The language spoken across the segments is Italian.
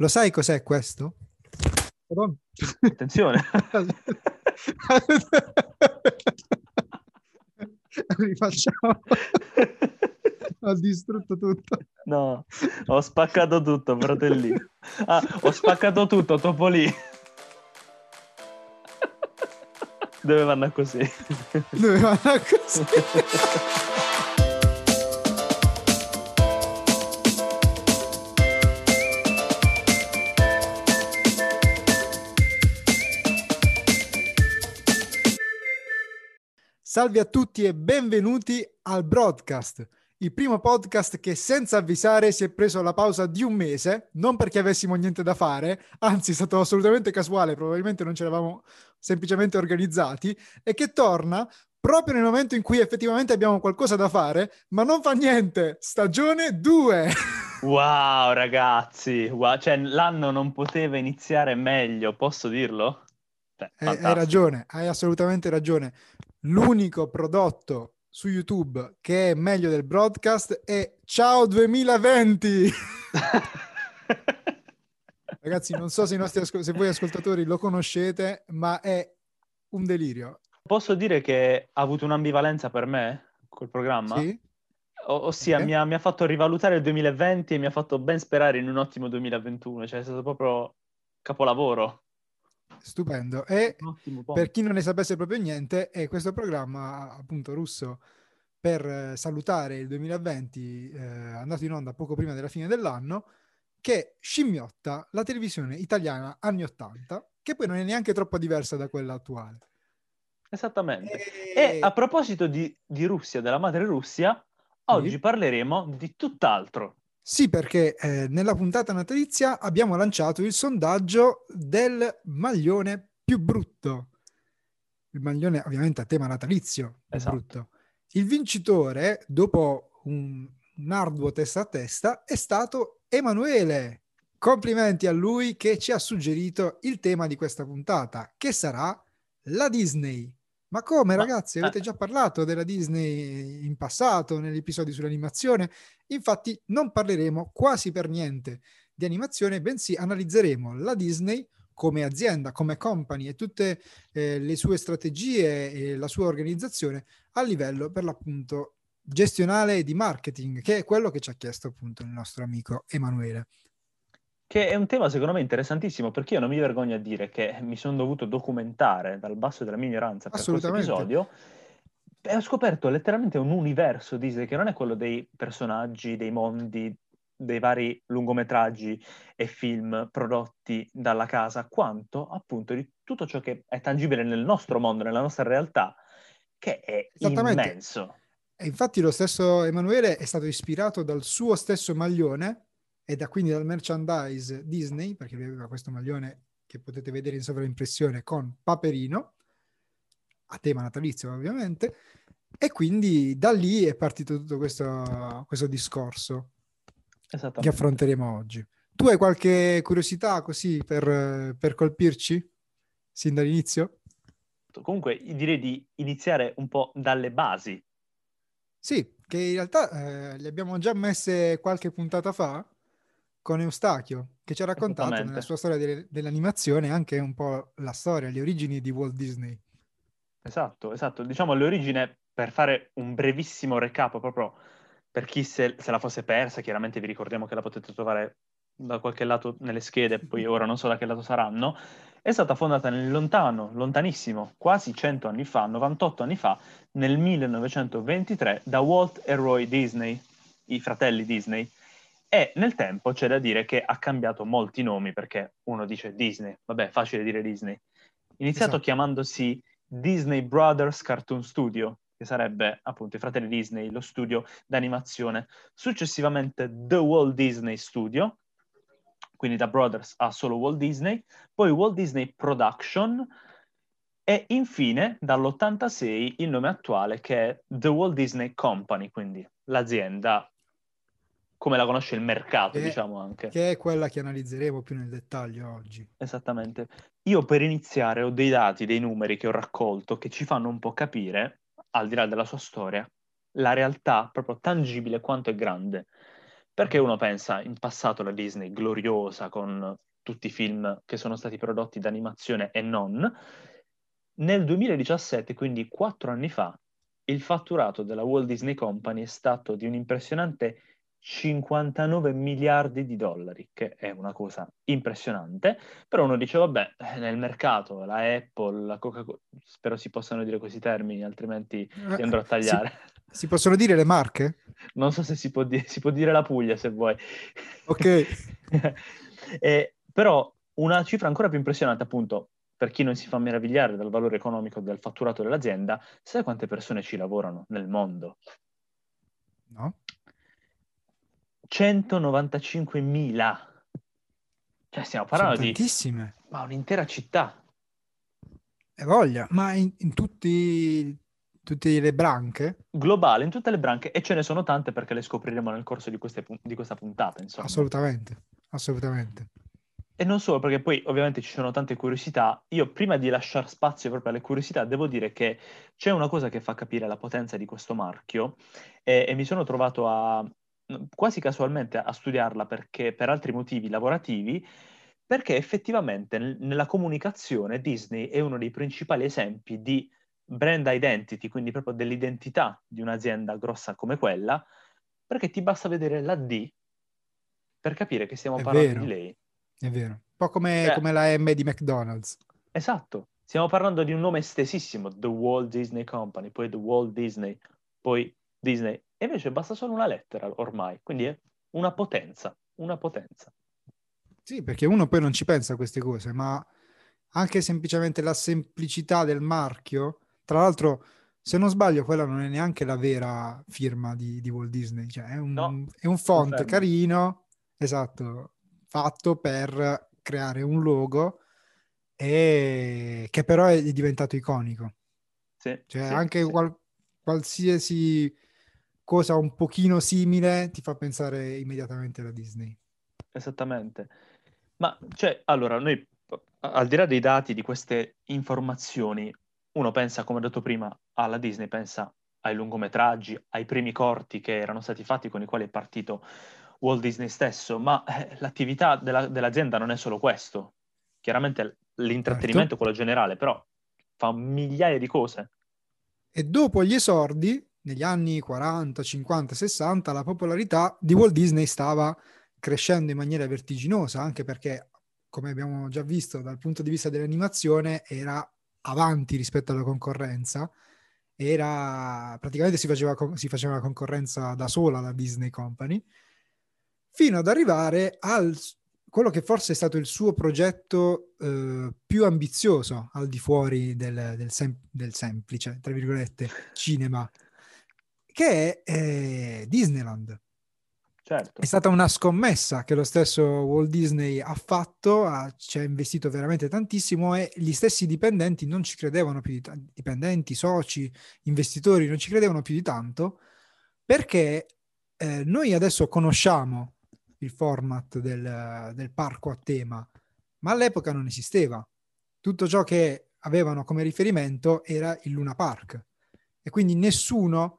Lo sai cos'è questo? Madonna. Attenzione. Rifacciamo. ho distrutto tutto. No, ho spaccato tutto, fratellino. Ah, ho spaccato tutto, Topolino. Dove andare così. Dove andare così. Salve a tutti e benvenuti al broadcast, il primo podcast che senza avvisare si è preso la pausa di un mese, non perché avessimo niente da fare, anzi è stato assolutamente casuale, probabilmente non ci eravamo semplicemente organizzati, e che torna proprio nel momento in cui effettivamente abbiamo qualcosa da fare, ma non fa niente, stagione 2. Wow ragazzi, wow. Cioè, l'anno non poteva iniziare meglio, posso dirlo? Cioè, hai, hai ragione, hai assolutamente ragione l'unico prodotto su YouTube che è meglio del broadcast è Ciao 2020. Ragazzi, non so se, ascol- se voi ascoltatori lo conoscete, ma è un delirio. Posso dire che ha avuto un'ambivalenza per me quel programma? Sì. O- ossia, okay. mi, ha, mi, ha, fatto rivalutare il 2020 e mi ha fatto ben sperare in un ottimo 2021. Cioè, è stato proprio capolavoro. Stupendo. E per chi non ne sapesse proprio niente, è questo programma appunto russo per eh, salutare il 2020, eh, andato in onda poco prima della fine dell'anno, che scimmiotta la televisione italiana anni 80, che poi non è neanche troppo diversa da quella attuale. Esattamente. E, e a proposito di, di Russia, della madre Russia, oggi sì. parleremo di tutt'altro. Sì, perché eh, nella puntata natalizia abbiamo lanciato il sondaggio del maglione più brutto. Il maglione ovviamente a tema natalizio esatto. brutto. Il vincitore, dopo un, un arduo testa a testa, è stato Emanuele. Complimenti a lui che ci ha suggerito il tema di questa puntata, che sarà la Disney. Ma come ragazzi, avete eh. già parlato della Disney in passato, negli episodi sull'animazione? Infatti non parleremo quasi per niente di animazione, bensì analizzeremo la Disney come azienda, come company e tutte eh, le sue strategie e la sua organizzazione a livello per l'appunto gestionale e di marketing, che è quello che ci ha chiesto appunto il nostro amico Emanuele. Che è un tema secondo me interessantissimo perché io non mi vergogno a dire che mi sono dovuto documentare dal basso della mia ignoranza per questo episodio e ho scoperto letteralmente un universo Disney che non è quello dei personaggi, dei mondi, dei vari lungometraggi e film prodotti dalla casa, quanto appunto di tutto ciò che è tangibile nel nostro mondo, nella nostra realtà, che è immenso. E infatti lo stesso Emanuele è stato ispirato dal suo stesso maglione e da quindi dal merchandise Disney, perché aveva questo maglione che potete vedere in sovraimpressione con Paperino, a tema natalizio ovviamente, e quindi da lì è partito tutto questo, questo discorso che affronteremo oggi. Tu hai qualche curiosità così per, per colpirci sin dall'inizio? Comunque direi di iniziare un po' dalle basi. Sì, che in realtà eh, le abbiamo già messe qualche puntata fa, con Eustachio, che ci ha raccontato nella sua storia de- dell'animazione anche un po' la storia, le origini di Walt Disney. Esatto, esatto. Diciamo le origini, per fare un brevissimo recap proprio per chi se, se la fosse persa, chiaramente vi ricordiamo che la potete trovare da qualche lato nelle schede, poi ora non so da che lato saranno, è stata fondata nel lontano, lontanissimo, quasi 100 anni fa, 98 anni fa, nel 1923 da Walt e Roy Disney, i fratelli Disney, e nel tempo c'è da dire che ha cambiato molti nomi perché uno dice Disney, vabbè, facile dire Disney. Iniziato esatto. chiamandosi Disney Brothers Cartoon Studio, che sarebbe appunto i fratelli Disney, lo studio d'animazione. Successivamente The Walt Disney Studio, quindi da Brothers a solo Walt Disney, poi Walt Disney Production e infine dall'86 il nome attuale che è The Walt Disney Company, quindi l'azienda come la conosce il mercato, che, diciamo anche. Che è quella che analizzeremo più nel dettaglio oggi. Esattamente. Io per iniziare ho dei dati, dei numeri che ho raccolto che ci fanno un po' capire, al di là della sua storia, la realtà proprio tangibile quanto è grande. Perché uno pensa, in passato la Disney gloriosa con tutti i film che sono stati prodotti d'animazione e non, nel 2017, quindi quattro anni fa, il fatturato della Walt Disney Company è stato di un impressionante 59 miliardi di dollari, che è una cosa impressionante, però uno dice, vabbè, nel mercato la Apple, la Coca-Cola, spero si possano dire questi termini, altrimenti li eh, andrò a tagliare. Si, si possono dire le marche? Non so se si può, dire, si può dire la Puglia, se vuoi. Ok. eh, però una cifra ancora più impressionante, appunto, per chi non si fa meravigliare dal valore economico del fatturato dell'azienda, sai quante persone ci lavorano nel mondo? No. 195.000. Cioè stiamo parlando Sono tantissime. di... Ma un'intera città. E voglia, ma in, in tutti, tutte le branche? Globale, in tutte le branche, e ce ne sono tante perché le scopriremo nel corso di, queste, di questa puntata, insomma. Assolutamente, assolutamente. E non solo, perché poi ovviamente ci sono tante curiosità. Io prima di lasciare spazio proprio alle curiosità, devo dire che c'è una cosa che fa capire la potenza di questo marchio e, e mi sono trovato a, quasi casualmente a studiarla perché, per altri motivi lavorativi, perché effettivamente n- nella comunicazione Disney è uno dei principali esempi di brand identity, quindi proprio dell'identità di un'azienda grossa come quella, perché ti basta vedere la D per capire che stiamo è parlando vero. di lei. È vero. Un po' come, cioè, come la M di McDonald's. Esatto. Stiamo parlando di un nome estesissimo, The Walt Disney Company, poi The Walt Disney, poi Disney. E invece basta solo una lettera ormai, quindi è una potenza, una potenza. Sì, perché uno poi non ci pensa a queste cose, ma anche semplicemente la semplicità del marchio, tra l'altro, se non sbaglio, quella non è neanche la vera firma di, di Walt Disney, cioè è un, no, è un font confermo. carino, esatto, fatto per creare un logo e che però è diventato iconico. Sì, cioè sì, anche sì. Qual- qualsiasi cosa un pochino simile ti fa pensare immediatamente alla Disney. Esattamente. Ma cioè, allora, noi al di là dei dati di queste informazioni, uno pensa, come ho detto prima, alla Disney, pensa ai lungometraggi, ai primi corti che erano stati fatti con i quali è partito Walt Disney stesso, ma eh, l'attività della, dell'azienda non è solo questo. Chiaramente l'intrattenimento certo. è quello generale, però fa migliaia di cose. E dopo gli esordi, negli anni 40, 50, 60, la popolarità di Walt Disney stava crescendo in maniera vertiginosa, anche perché, come abbiamo già visto dal punto di vista dell'animazione, era avanti rispetto alla concorrenza. Era praticamente si faceva, si faceva la concorrenza da sola la Disney Company fino ad arrivare a quello che forse è stato il suo progetto eh, più ambizioso al di fuori del, del, sem- del, semplice, tra virgolette, cinema, che è eh, Disneyland. Certo. È stata una scommessa che lo stesso Walt Disney ha fatto, ha, ci ha investito veramente tantissimo e gli stessi dipendenti non ci credevano più di tanto, dipendenti, soci, investitori non ci credevano più di tanto, perché eh, noi adesso conosciamo il format del, del parco a tema, ma all'epoca non esisteva. Tutto ciò che avevano come riferimento era il Luna Park e quindi nessuno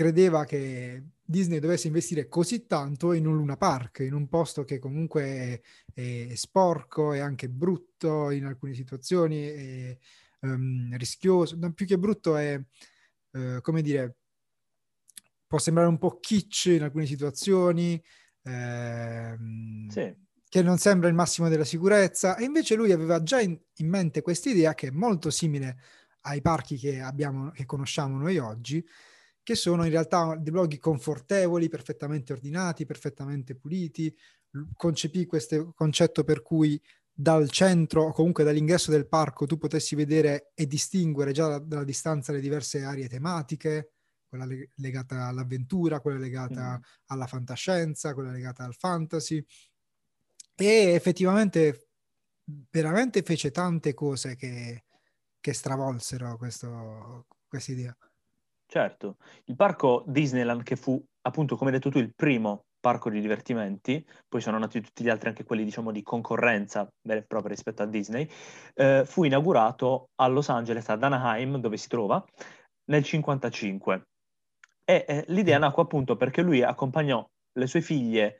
credeva che Disney dovesse investire così tanto in un Luna Park, in un posto che comunque è, è sporco e anche brutto in alcune situazioni, è um, rischioso, no, più che brutto è, uh, come dire, può sembrare un po' kitsch in alcune situazioni, ehm, sì. che non sembra il massimo della sicurezza, e invece lui aveva già in, in mente questa idea che è molto simile ai parchi che, abbiamo, che conosciamo noi oggi, che sono in realtà dei luoghi confortevoli, perfettamente ordinati, perfettamente puliti. Concepì questo concetto per cui dal centro o comunque dall'ingresso del parco tu potessi vedere e distinguere già dalla distanza le diverse aree tematiche, quella legata all'avventura, quella legata mm. alla fantascienza, quella legata al fantasy. E effettivamente veramente fece tante cose che, che stravolsero questa idea. Certo, il parco Disneyland che fu appunto, come hai detto tu, il primo parco di divertimenti, poi sono nati tutti gli altri, anche quelli diciamo di concorrenza vera e propria rispetto a Disney, eh, fu inaugurato a Los Angeles, ad Anaheim, dove si trova, nel 1955. E eh, l'idea mm. nacque appunto perché lui accompagnò le sue figlie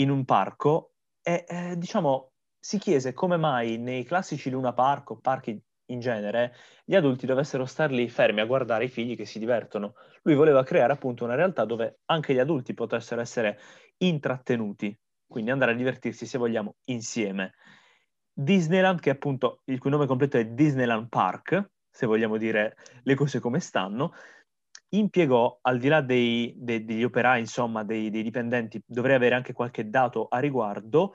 in un parco e eh, diciamo si chiese come mai nei classici Luna Park o parchi in genere gli adulti dovessero star lì fermi a guardare i figli che si divertono. Lui voleva creare appunto una realtà dove anche gli adulti potessero essere intrattenuti, quindi andare a divertirsi se vogliamo insieme. Disneyland, che appunto il cui nome completo è Disneyland Park, se vogliamo dire le cose come stanno, impiegò, al di là dei, dei, degli operai, insomma, dei, dei, dipendenti, dovrei avere anche qualche dato a riguardo,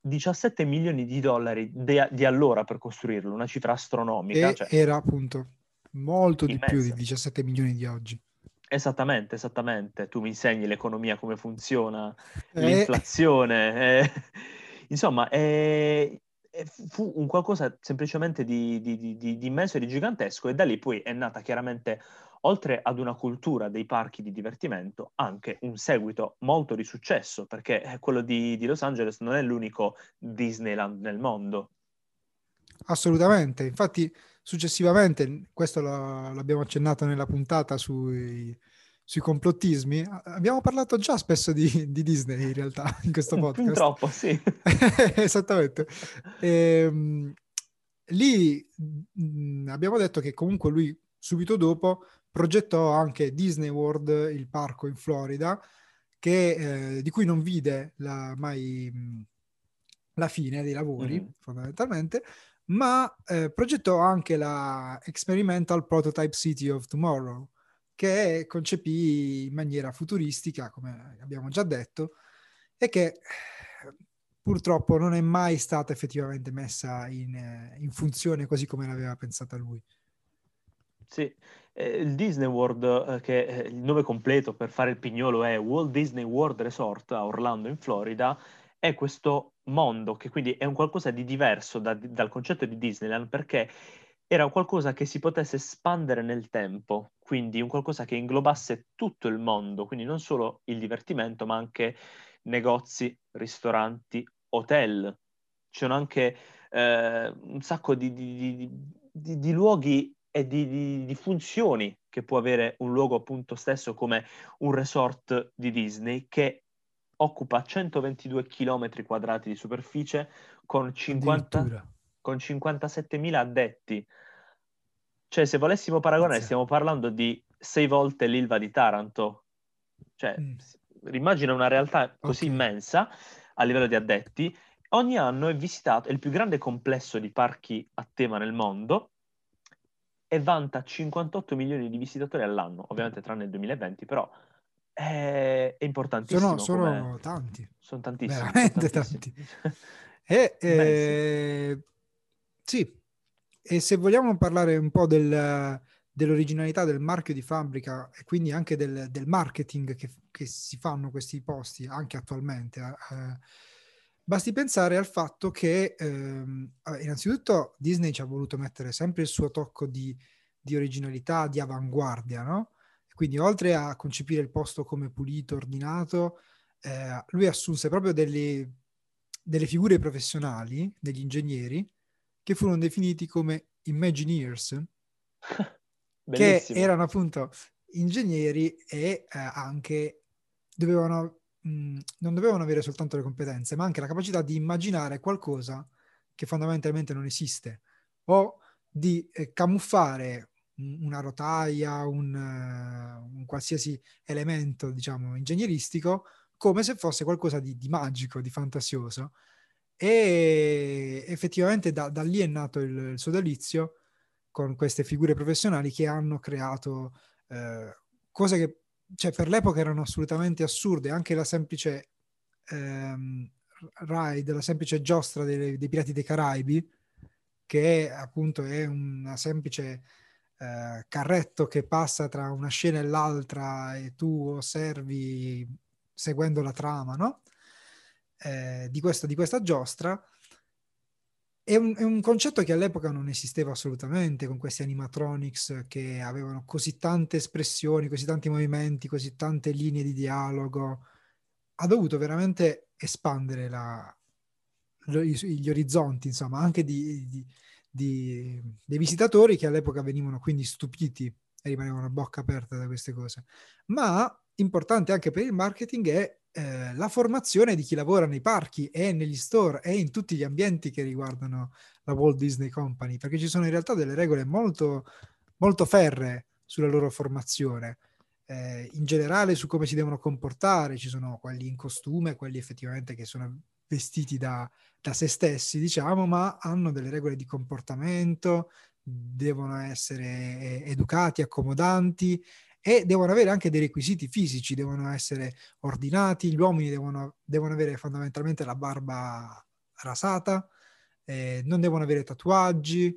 17 milioni di dollari de, di allora per costruirlo, una cifra astronomica. Cioè, era appunto molto immensa. di più di 17 milioni di oggi. Esattamente, esattamente. Tu mi insegni l'economia, come funziona, eh. l'inflazione. Eh. Insomma, eh, fu un qualcosa semplicemente di, di, di, di immenso e di gigantesco e da lì poi è nata chiaramente, oltre ad una cultura dei parchi di divertimento, anche un seguito molto di successo, perché eh, quello di, Los Angeles non è l'unico Disneyland nel mondo. Assolutamente, infatti successivamente, questo lo, l'abbiamo accennato nella puntata sui sui complottismi. Abbiamo parlato già spesso di, di Disney in realtà in questo podcast. Fin troppo, sì. Esattamente. E, ehm, lì mh, abbiamo detto che comunque lui subito dopo progettò anche Disney World, il parco in Florida, che, eh, di cui non vide la, mai mh, la fine dei lavori, mm. fondamentalmente, ma eh, progettò anche la Experimental Prototype City of Tomorrow, che concepì in maniera futuristica, come abbiamo già detto, e che purtroppo non è mai stata effettivamente messa in, in funzione così come l'aveva pensata lui. Sì, eh, il Disney World, eh, che eh, il nome completo per fare il pignolo è Walt Disney World Resort a Orlando in Florida, è questo mondo che quindi è un qualcosa di diverso da, dal concetto di Disneyland perché era qualcosa che si potesse espandere nel tempo, quindi un qualcosa che inglobasse tutto il mondo, quindi non solo il divertimento, ma anche negozi, ristoranti, hotel. Ci sono anche eh, un sacco di, di, di, di luoghi e di, funzioni che può avere un luogo appunto stesso come un resort di Disney che occupa 122 km quadrati di superficie con 50 con 57.000 addetti. Cioè, se volessimo paragonare, stiamo parlando di sei volte l'Ilva di Taranto. Cioè, mm. immagina una realtà così okay. immensa a livello di addetti. Ogni anno è visitato, è il più grande complesso di parchi a tema nel mondo e vanta 58 milioni di visitatori all'anno, ovviamente tranne il 2020, però è, è importantissimo. Sono, sono tanti. Sono tantissimi. Veramente sono tantissimi. tanti. e, eh, sì, e se vogliamo parlare un po' del, dell'originalità del marchio di fabbrica e quindi anche del, del marketing che, che, si fanno questi posti anche attualmente, eh, basti pensare al fatto che ehm, innanzitutto Disney ci ha voluto mettere sempre il suo tocco di, di originalità, di avanguardia, no? Quindi oltre a concepire il posto come pulito, ordinato, eh, lui assunse proprio delle, delle figure professionali, degli ingegneri, che furono definiti come Imagineers, che erano appunto ingegneri e eh, anche dovevano, non dovevano avere soltanto le competenze, ma anche la capacità di immaginare qualcosa che fondamentalmente non esiste. O di eh, camuffare una rotaia, un, uh, un, qualsiasi elemento, diciamo, ingegneristico, come se fosse qualcosa di, di magico, di fantasioso. E effettivamente da, da lì è nato il, il sodalizio con queste figure professionali che hanno creato eh, cose che cioè, per l'epoca erano assolutamente assurde, anche la semplice ehm, ride, la semplice giostra dei, dei, Pirati dei Caraibi, che è, appunto è un semplice eh, carretto che passa tra una scena e l'altra e tu osservi seguendo la trama, no? eh, di, questa, di, questa, giostra. È un, è un, concetto che all'epoca non esisteva assolutamente con questi animatronics che avevano così tante espressioni, così tanti movimenti, così tante linee di dialogo. Ha dovuto veramente espandere la, gli orizzonti, insomma, anche di, di, di, dei visitatori che all'epoca venivano quindi stupiti e rimanevano a bocca aperta da queste cose. Ma importante anche per il marketing è eh, la formazione di chi lavora nei parchi e negli store e in tutti gli ambienti che riguardano la Walt Disney Company, perché ci sono in realtà delle regole molto, molto ferre sulla loro formazione. Eh, in generale su come si devono comportare, ci sono quelli in costume, quelli effettivamente che sono vestiti da, da se stessi, diciamo, ma hanno delle regole di comportamento, devono essere educati, accomodanti e devono avere anche dei requisiti fisici, devono essere ordinati, gli uomini devono, devono avere fondamentalmente la barba rasata, eh, non devono avere tatuaggi,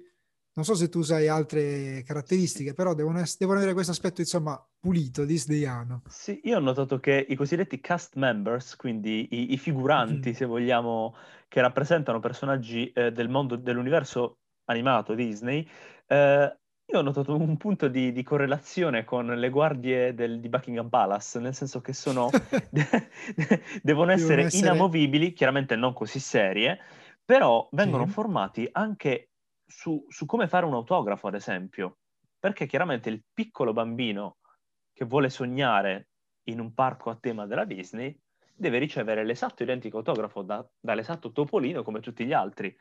non so se tu sai altre caratteristiche, però devono, ess- devono avere questo aspetto, insomma, pulito, disneyano. Sì, io ho notato che i cosiddetti cast members, quindi i, i figuranti, mm. se vogliamo, che rappresentano personaggi eh, del mondo, dell'universo animato Disney, eh, io ho notato un punto di, di correlazione con le guardie del, di Buckingham Palace, nel senso che sono, devono, essere essere inamovibili, chiaramente non così serie, però vengono sì. formati anche su, su come fare un autografo, ad esempio, perché chiaramente il piccolo bambino che vuole sognare in un parco a tema della Disney deve ricevere l'esatto identico autografo da, dall'esatto Topolino come tutti gli altri.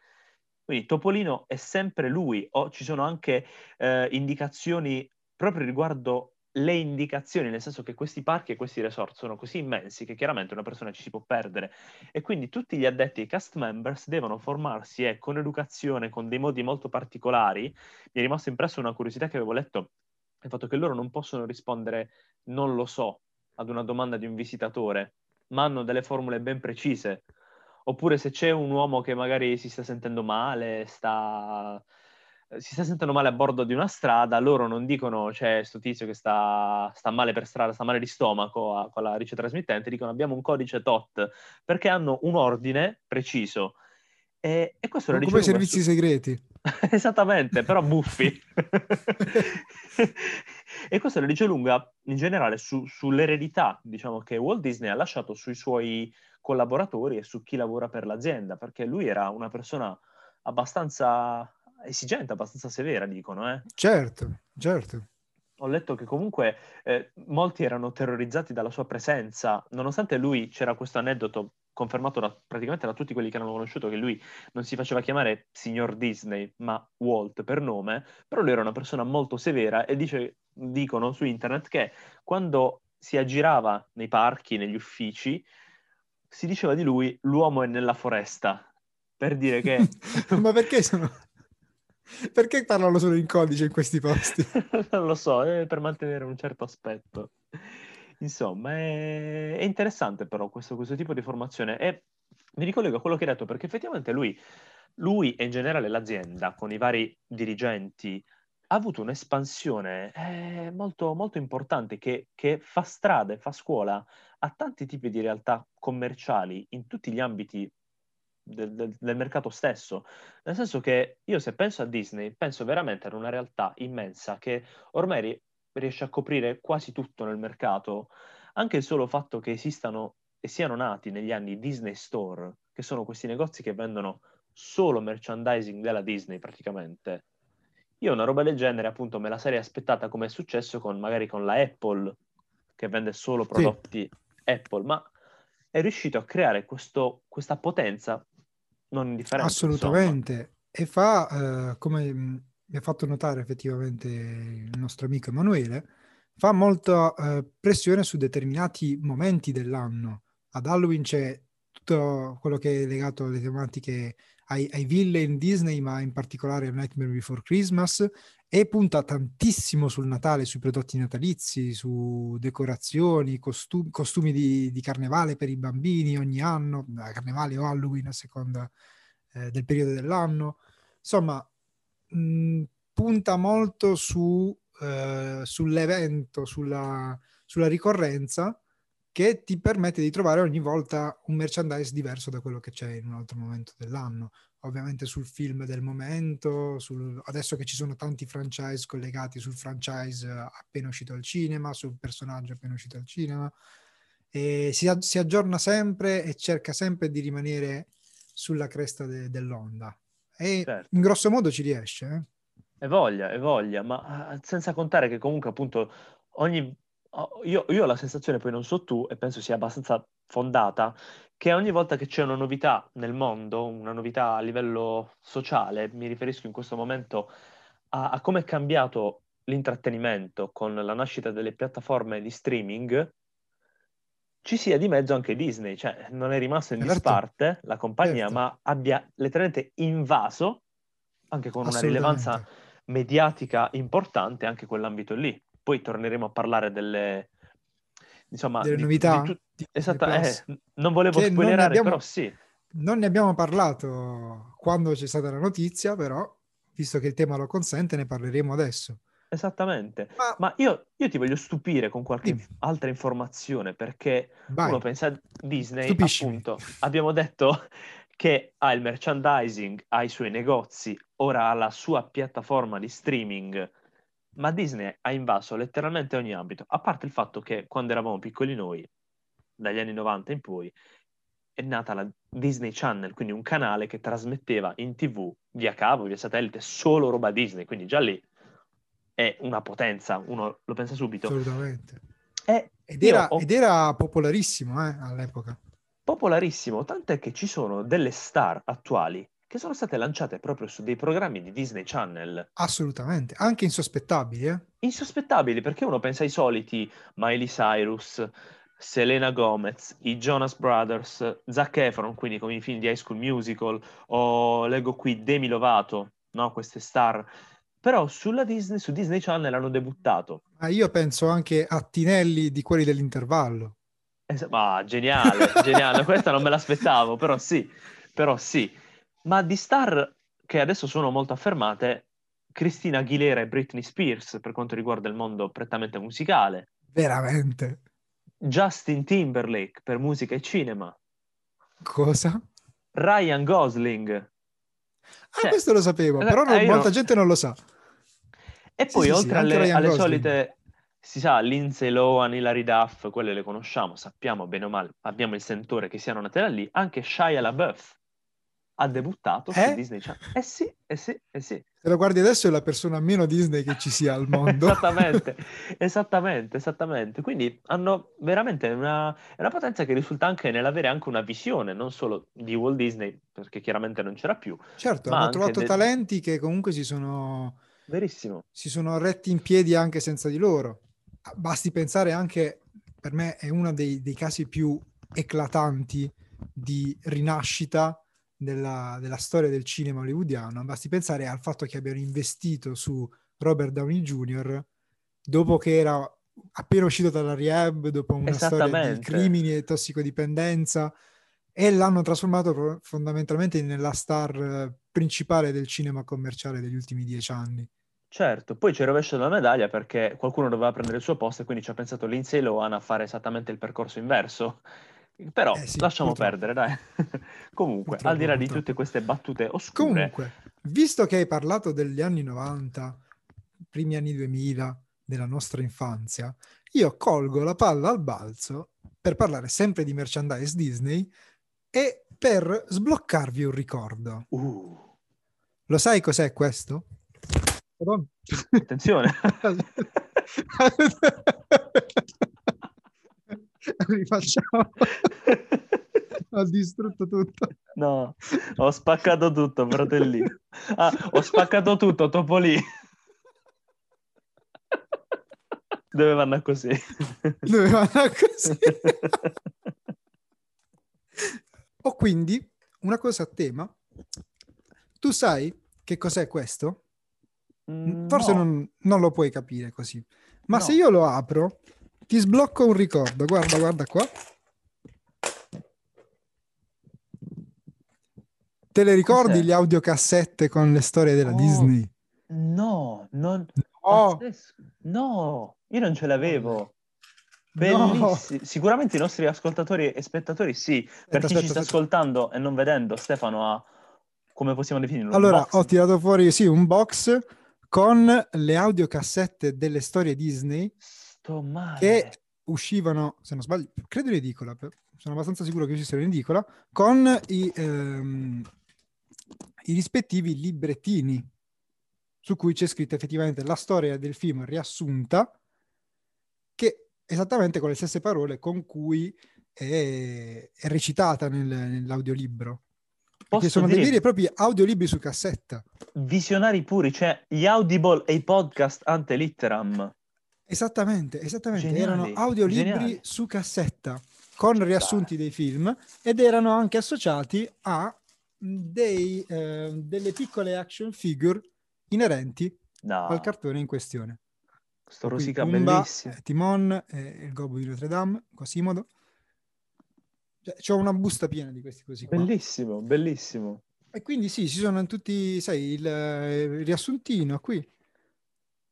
Quindi Topolino è sempre lui, o ci sono anche eh, indicazioni proprio riguardo le indicazioni, nel senso che questi parchi e questi resort sono così immensi che chiaramente una persona ci si può perdere. E quindi tutti gli addetti ai cast members devono formarsi e con educazione, con dei modi molto particolari. Mi è rimasta impressa una curiosità che avevo letto, il fatto che loro non possono rispondere non lo so ad una domanda di un visitatore, ma hanno delle formule ben precise Oppure se c'è un uomo che magari si sta sentendo male, sta... si sta sentendo male a bordo di una strada, loro non dicono c'è questo tizio che sta... sta, male per strada, sta male di stomaco a... con la ricetrasmittente, dicono abbiamo un codice TOT, perché hanno un ordine preciso. E, e questo lo Come i servizi su... segreti. Esattamente, però buffi. e questo la dice lunga in generale su, sull'eredità, diciamo, che Walt Disney ha lasciato sui suoi collaboratori e su chi lavora per l'azienda, perché lui era una persona abbastanza esigente, abbastanza severa, dicono. Eh? Certo, certo. Ho letto che comunque eh, molti erano terrorizzati dalla sua presenza, nonostante lui c'era questo aneddoto confermato da, praticamente da tutti quelli che hanno conosciuto che lui non si faceva chiamare signor Disney, ma Walt per nome, però lui era una persona molto severa e dice, dicono su internet che quando si aggirava nei parchi, negli uffici, si diceva di lui l'uomo è nella foresta, per dire che... Ma perché sono... Perché parlano solo in codice in questi posti? non lo so, è per mantenere un certo aspetto. Insomma, è, è interessante però questo, questo, tipo di formazione e mi ricollego a quello che hai detto perché effettivamente lui, lui e in generale l'azienda con i vari dirigenti ha avuto un'espansione eh, molto, molto importante che, che fa strada e fa scuola a tanti tipi di realtà commerciali in tutti gli ambiti del, del, del, mercato stesso. Nel senso che io se penso a Disney, penso veramente ad una realtà immensa che ormai riesce a coprire quasi tutto nel mercato. Anche il solo fatto che esistano e siano nati negli anni Disney Store, che sono questi negozi che vendono solo merchandising della Disney praticamente. Io una roba del genere appunto me la sarei aspettata come è successo con magari con la Apple che vende solo prodotti sì. Apple, ma è riuscito a creare questo, questa potenza non indifferente. Assolutamente. Insomma. E fa, uh, come mi ha fatto notare effettivamente il nostro amico Emanuele, fa molta uh, pressione su determinati momenti dell'anno. Ad Halloween c'è tutto quello che è legato alle tematiche ai, ai villain Disney, ma in particolare a Nightmare Before Christmas, e punta tantissimo sul Natale, sui prodotti natalizi, su decorazioni, costumi, costumi di, di, carnevale per i bambini ogni anno, carnevale o Halloween a seconda eh, del periodo dell'anno. Insomma, mh, punta molto su, eh, sull'evento, sulla, sulla ricorrenza che ti permette di trovare ogni volta un merchandise diverso da quello che c'è in un altro momento dell'anno ovviamente sul film del momento, sul, adesso che ci sono tanti franchise collegati sul franchise appena uscito al cinema, sul personaggio appena uscito al cinema, e si, si aggiorna sempre e cerca sempre di rimanere sulla cresta de, dell'onda. E certo. in grosso modo ci riesce. Eh? E voglia, e voglia, ma ah, senza contare che comunque appunto ogni io, io ho la sensazione, poi non so tu, e penso sia abbastanza fondata, che ogni volta che c'è una novità nel mondo, una novità a livello sociale, mi riferisco in questo momento a, a come è cambiato l'intrattenimento con la nascita delle piattaforme di streaming, ci sia di mezzo anche Disney, cioè non è rimasto in certo. disparte la compagnia, certo. ma abbia letteralmente invaso, anche con una rilevanza mediatica importante, anche quell'ambito lì. Poi torneremo a parlare delle, insomma, delle di, novità. Di tu... Esatto, eh, non volevo che spoilerare, abbiamo, però sì. Non ne abbiamo parlato quando c'è stata la notizia, però, visto che il tema lo consente, ne parleremo adesso. Esattamente, ma, ma io, io, ti voglio stupire con qualche Dimmi. altra informazione perché Vai. uno pensa a Disney, Stupiscimi. appunto, abbiamo detto che ha il merchandising, ha i suoi negozi, ora ha la sua piattaforma di streaming, ma Disney ha invaso letteralmente ogni ambito, a parte il fatto che quando eravamo piccoli noi, dagli anni 90 in poi, è nata la Disney Channel, quindi un canale che trasmetteva in tv, via cavo, via satellite, solo roba Disney, quindi già lì è una potenza, uno lo pensa subito. Assolutamente. E ed, era, ho... ed, era, popolarissimo eh, all'epoca. Popolarissimo, tant'è che ci sono delle star attuali che sono state lanciate proprio su dei programmi di Disney Channel. Assolutamente, anche insospettabili. Eh? Insospettabili, perché uno pensa ai soliti Miley Cyrus, Selena Gomez, i Jonas Brothers, Zac Efron, quindi come i film di High School Musical, o leggo qui Demi Lovato, no? queste star però sulla Disney, su Disney Channel hanno debuttato. Ma io penso anche a Tinelli di quelli dell'intervallo. Es- ma geniale, geniale, questa non me l'aspettavo, però sì, però sì. Ma di star che adesso sono molto affermate, Cristina Aguilera e Britney Spears per quanto riguarda il mondo prettamente musicale. Veramente? Justin Timberlake per musica e cinema. Cosa? Ryan Gosling. Ah, cioè, questo lo sapevo, eh, però non, eh, molta no. gente non lo sa. E poi, sì, oltre alle, alle solite, si sa, Lindsay Lohan, Hilary Duff, quelle le conosciamo, sappiamo bene o male, abbiamo il sentore che siano nate da lì, anche Shia LaBeouf ha debuttato eh? su Disney Channel. Eh sì, eh sì, eh sì. Se lo guardi adesso è la persona meno Disney che ci sia al mondo. esattamente, esattamente, esattamente. Quindi hanno veramente una, una potenza che risulta anche nell'avere anche una visione, non solo di Walt Disney, perché chiaramente non c'era più. Certo, hanno trovato de... talenti che comunque si sono Verissimo. Si sono retti in piedi anche senza di loro. Basti pensare anche, per me è uno dei, dei casi più eclatanti di rinascita della, della, storia del cinema hollywoodiano. Basti pensare al fatto che abbiano investito su Robert Downey Jr. dopo che era appena uscito dalla rehab, dopo una storia di crimini e tossicodipendenza, e l'hanno trasformato fondamentalmente nella star principale del cinema commerciale degli ultimi dieci anni. Certo, poi c'è il rovescio della medaglia perché qualcuno doveva prendere il suo posto e quindi ci ha pensato Lindsay Lohan a fare esattamente il percorso inverso. Però eh sì, lasciamo purtroppo. perdere, dai. Comunque, purtroppo, al di là purtroppo. di tutte queste battute oscure... Comunque, visto che hai parlato degli anni 90, primi anni 2000, della nostra infanzia, io colgo la palla al balzo per parlare sempre di merchandise Disney e per sbloccarvi un ricordo. Uh. Lo sai cos'è questo? Madonna. Attenzione. Rifacciamo. ho distrutto tutto. No, ho spaccato tutto, fratellino. Ah, ho spaccato tutto, Topolino. Doveva andare così. Doveva andare così. Ho quindi una cosa a tema. Tu sai che cos'è questo? Mm, Forse no. non, non, lo puoi capire così. Ma no. se io lo apro, ti sblocco un ricordo. Guarda, guarda qua. Te le ricordi Cos'è? le audiocassette con le storie della oh, Disney? No, non... no. no, io non ce l'avevo. Bellissimo. No. Sicuramente i nostri ascoltatori e spettatori sì. Per aspetta, chi aspetta, ci sta aspetta. ascoltando e non vedendo, Stefano ha, come possiamo definirlo? Allora, ho tirato fuori, sì, un box con le audiocassette delle storie Disney che uscivano, se non sbaglio, credo in edicola, sono abbastanza sicuro che uscissero in edicola, con i, ehm, i rispettivi librettini su cui c'è scritta effettivamente la storia del film riassunta, che esattamente con le stesse parole con cui è, è recitata nel, nell'audiolibro. Perché sono dei veri e propri audiolibri su cassetta. Visionari puri, cioè gli Audible e i podcast ante litteram. Esattamente, esattamente. Geniali, erano audiolibri geniali. su cassetta con riassunti dei film ed erano anche associati a dei, eh, delle piccole action figure inerenti no. al cartone in questione. Sto rosica bellissimo. Timon, eh, il Gobo di Notre Dame, Quasimodo. Cioè, c'ho una busta piena di questi così. Qua. Bellissimo, bellissimo. E quindi sì, ci sono tutti, sai, il, il riassuntino qui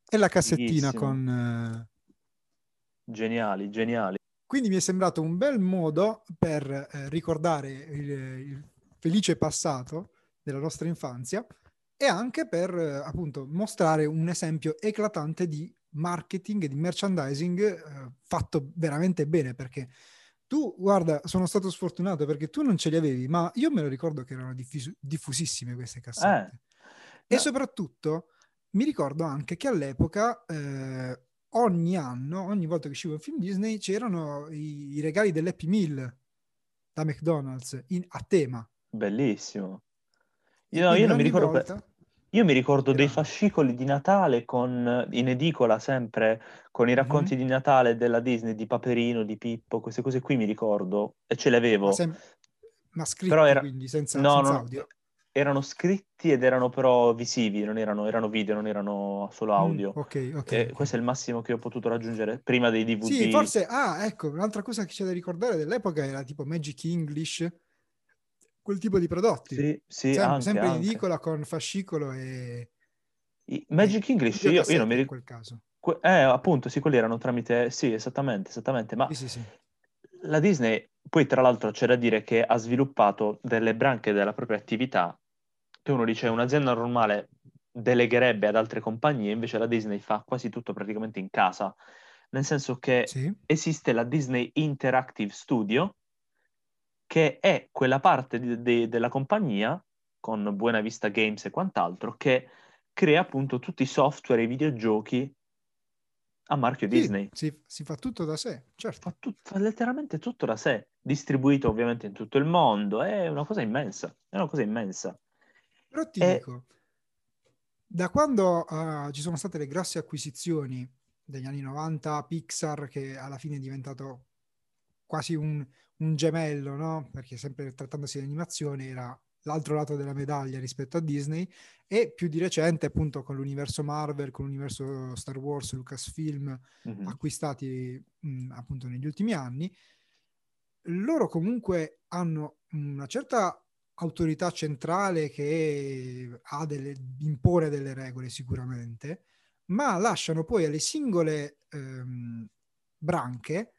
e la cassettina Bellissimo. con... Uh... Geniali, geniali. Quindi mi è sembrato un bel modo per eh, ricordare il, il, felice passato della nostra infanzia e anche per eh, appunto mostrare un esempio eclatante di marketing e di merchandising eh, fatto veramente bene perché tu, guarda, sono stato sfortunato perché tu non ce li avevi, ma io me lo ricordo che erano diffus- diffusissime queste cassette. Eh, e no. soprattutto mi ricordo anche che all'epoca eh, ogni anno, ogni volta che usciva un film Disney, c'erano i, i regali dell'Happy Meal da McDonald's in, a tema. Bellissimo. Io, io non mi ricordo... Volta... Io mi ricordo dei fascicoli di Natale con, in edicola sempre con i racconti mm-hmm. di Natale della Disney, di Paperino, di Pippo, queste cose qui mi ricordo e ce le avevo. Ma, sem- ma scritti Però era... quindi senza, no, senza audio? erano scritti ed erano però visivi, non erano, erano video, non erano solo mm, audio. Mm, ok, ok. E questo è il massimo che ho potuto raggiungere prima dei DVD. Sì, forse, ah, ecco, un'altra cosa che c'è da ricordare dell'epoca era tipo Magic English, quel tipo di prodotti. Sì, sì, Sem- anche, sempre anche. in edicola con fascicolo e... I Magic e English, io, io, non mi ricordo. In quel caso. Que- eh, appunto, sì, quelli erano tramite... Sì, esattamente, esattamente, ma... Sì, sì, sì. La Disney, poi tra l'altro c'è da dire che ha sviluppato delle branche della propria attività che uno dice un'azienda normale delegherebbe ad altre compagnie, invece la Disney fa quasi tutto praticamente in casa, nel senso che sì. esiste la Disney Interactive Studio, che è quella parte di, di, della compagnia, con Buena Vista Games e quant'altro, che crea appunto tutti i software e i videogiochi a marchio sì, Disney. Si, si, fa tutto da sé, certo. Fa, tu, fa, letteralmente tutto da sé, distribuito ovviamente in tutto il mondo, è una cosa immensa, è una cosa immensa. Però ti e... dico, da quando uh, ci sono state le grosse acquisizioni degli anni 90, Pixar che alla fine è diventato quasi un, un gemello, no? Perché sempre trattandosi di animazione era l'altro lato della medaglia rispetto a Disney e più di recente appunto con l'universo Marvel, con l'universo Star Wars, Lucasfilm mm-hmm. acquistati mh, appunto negli ultimi anni, loro comunque hanno una certa autorità centrale che delle, impone delle regole sicuramente, ma lasciano poi alle singole ehm, branche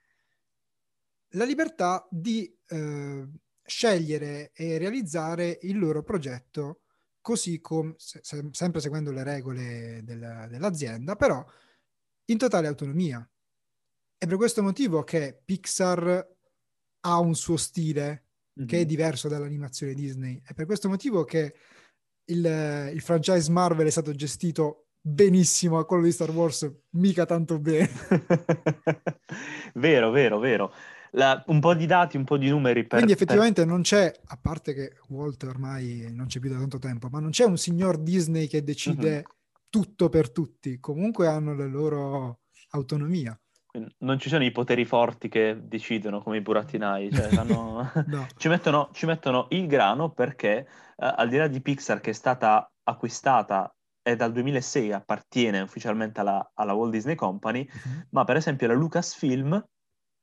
la libertà di eh, scegliere e realizzare il loro progetto così come, se, sempre seguendo le regole del, dell'azienda, però in totale autonomia. È per questo motivo che Pixar ha un suo stile mm-hmm. che è diverso dall'animazione Disney. È per questo motivo che il, il franchise Marvel è stato gestito benissimo a quello di Star Wars mica tanto bene. vero, vero, vero. La, un po' di dati, un po' di numeri. Per, Quindi effettivamente per... non c'è, a parte che Walt ormai non c'è più da tanto tempo, ma non c'è un signor Disney che decide mm-hmm. tutto per tutti. Comunque hanno la loro autonomia non ci sono i poteri forti che decidono come i burattinai, cioè hanno... no. ci, mettono, ci, mettono, il grano perché uh, al di là di Pixar che è stata acquistata e dal 2006 appartiene ufficialmente alla, alla Walt Disney Company, uh-huh. ma per esempio la Lucasfilm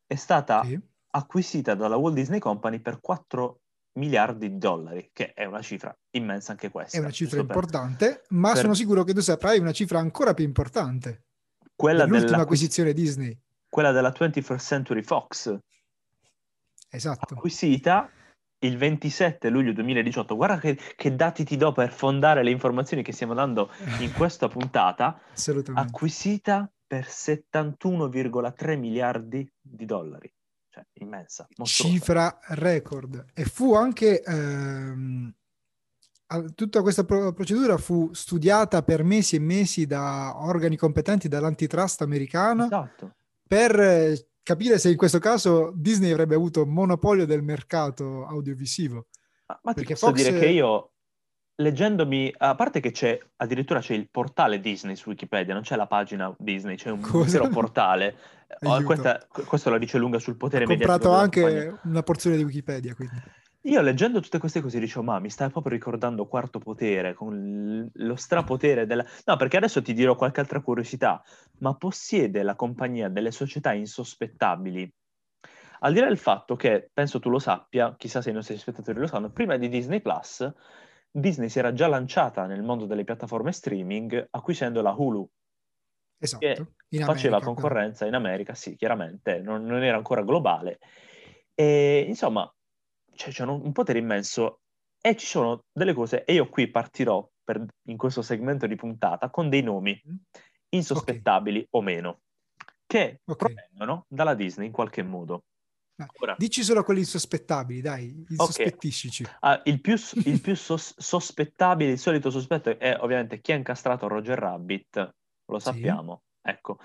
è stata sì. acquisita dalla Walt Disney Company per 4 miliardi di dollari, che è una cifra immensa anche questa. È una cifra importante, per... ma per... sono sicuro che tu saprai una cifra ancora più importante quella dell'ultima acquisizione Disney. Quella della 21st Century Fox. Esatto. Acquisita il 27 luglio 2018. Guarda che, che, dati ti do per fondare le informazioni che stiamo dando in questa puntata. Assolutamente. Acquisita per 71,3 miliardi di dollari. Cioè, immensa. Mostruosa. Cifra record. E fu anche... Ehm tutta questa pro- procedura fu studiata per mesi e mesi da organi competenti dall'antitrust americano esatto. per eh, capire se in questo caso Disney avrebbe avuto monopolio del mercato audiovisivo. Ma, ma ti posso Fox... dire che io leggendomi, a parte che c'è addirittura c'è il portale Disney su Wikipedia, non c'è la pagina Disney, c'è un intero portale. Oh, questa, questo la dice lunga sul potere mediatico. Ho comprato anche una porzione di Wikipedia, quindi. Io leggendo tutte queste cose dicevo, ma mi stai proprio ricordando Quarto Potere, con lo strapotere della... No, perché adesso ti dirò qualche altra curiosità, ma possiede la compagnia delle società insospettabili? Al di là del fatto che, penso tu lo sappia, chissà se i nostri spettatori lo sanno, prima di Disney Plus Disney si era già lanciata nel mondo delle piattaforme streaming acquisendo la Hulu. Esatto. Che faceva America, concorrenza però. in America, sì, chiaramente, non, non, era ancora globale. E insomma, cioè, c'è un, un potere immenso e ci sono delle cose, e io qui partirò per, in questo segmento di puntata con dei nomi mm. insospettabili okay. o meno, che okay. provengono dalla Disney in qualche modo. Ora. Dici solo quelli insospettabili, dai, insospettiscici. Okay. Ah, il più, il più sos- sospettabile, il solito sospetto è ovviamente chi ha incastrato Roger Rabbit, lo sappiamo. Sì. Ecco,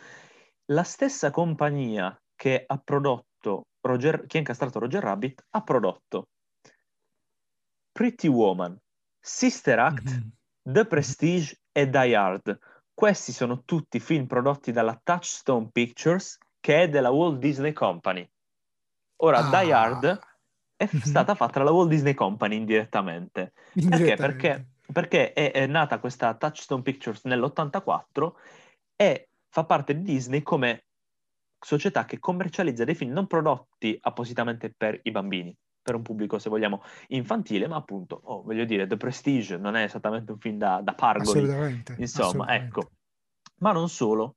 la stessa compagnia che ha prodotto Roger, chi ha incastrato Roger Rabbit ha prodotto Pretty Woman, Sister Act, mm-hmm. The Prestige e Die Hard. Questi sono tutti film prodotti dalla Touchstone Pictures, che è della Walt Disney Company. Ora, ah. Die Hard è mm-hmm. stata fatta dalla Walt Disney Company indirettamente. indirettamente. Perché? Perché, perché è, è, nata questa Touchstone Pictures nell'84 e fa parte di Disney come società che commercializza dei film non prodotti appositamente per i bambini, per un pubblico, se vogliamo, infantile, ma appunto, oh, voglio dire, The Prestige non è esattamente un film da, da pargoli. Assolutamente. Insomma, assolutamente. ecco. Ma non solo.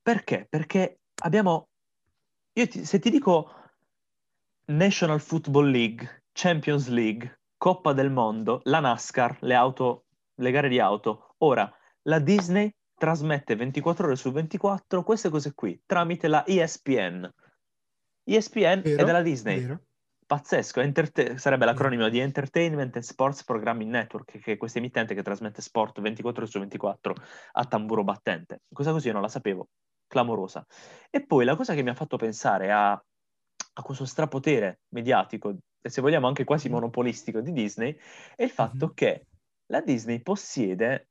Perché? Perché abbiamo io ti, se ti dico National Football League, Champions League, Coppa del Mondo, la NASCAR, le auto, le gare di auto, ora la Disney trasmette 24 ore su 24 queste cose qui tramite la ESPN. ESPN vero, è della Disney. Vero. Pazzesco, Enterte- sarebbe l'acronimo di Entertainment and Sports Programming Network, che è questa emittente che trasmette sport 24 ore su 24 a tamburo battente. Questa così io non la sapevo clamorosa. E poi la cosa che mi ha fatto pensare a, a questo strapotere mediatico, e se vogliamo anche quasi monopolistico di Disney, è il fatto mm-hmm. che la Disney possiede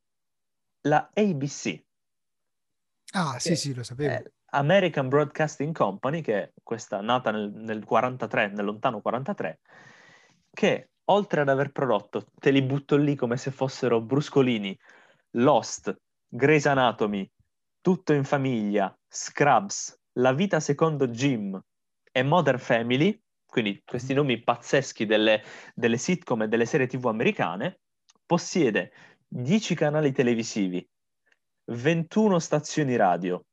la ABC. Ah, sì, sì, lo sapevo. American Broadcasting Company, che è questa nata nel, nel 43, nel lontano 43, che oltre ad aver prodotto, te li butto lì come se fossero bruscolini, Lost, Grey's Anatomy, tutto in famiglia, Scrubs, La vita secondo Jim e Modern Family, quindi questi mm. nomi pazzeschi delle, delle sitcom e delle serie tv americane, possiede 10 canali televisivi, 21 stazioni radio,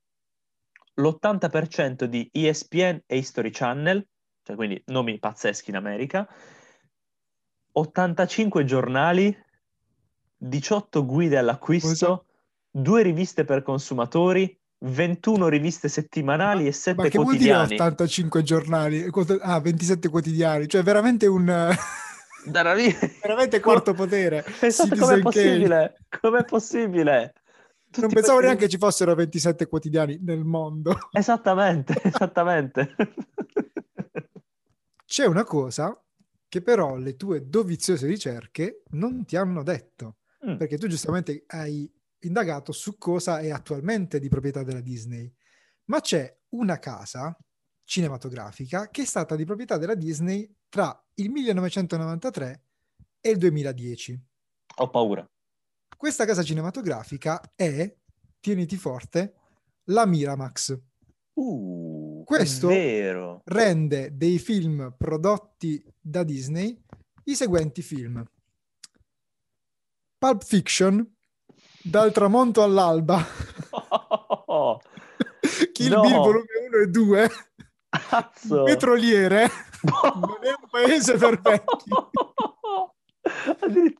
l'80% di ESPN e History Channel, cioè quindi nomi pazzeschi in America, 85 giornali, 18 guide all'acquisto, due riviste per consumatori, 21 riviste settimanali e 7 quotidiani. Ma che vuol dire 85 giornali? Ah, 27 quotidiani, cioè veramente un... veramente quarto potere. Esatto, com'è possibile? Com'è possibile? Tutti non pensavo questi... neanche ci fossero 27 quotidiani nel mondo. Esattamente, esattamente. C'è una cosa che però le tue doviziose ricerche non ti hanno detto. Mm. Perché tu giustamente hai indagato su cosa è attualmente di proprietà della Disney, ma c'è una casa cinematografica che è stata di proprietà della Disney tra il 1993 e il 2010. Ho paura. Questa casa cinematografica è, tieniti forte, la Miramax. Uh, Questo rende dei film prodotti da Disney i seguenti film. Pulp Fiction, dal tramonto all'alba. Oh, Kill no. Bill volume 1 e 2. Cazzo. Petroliere. non è un paese per vecchi.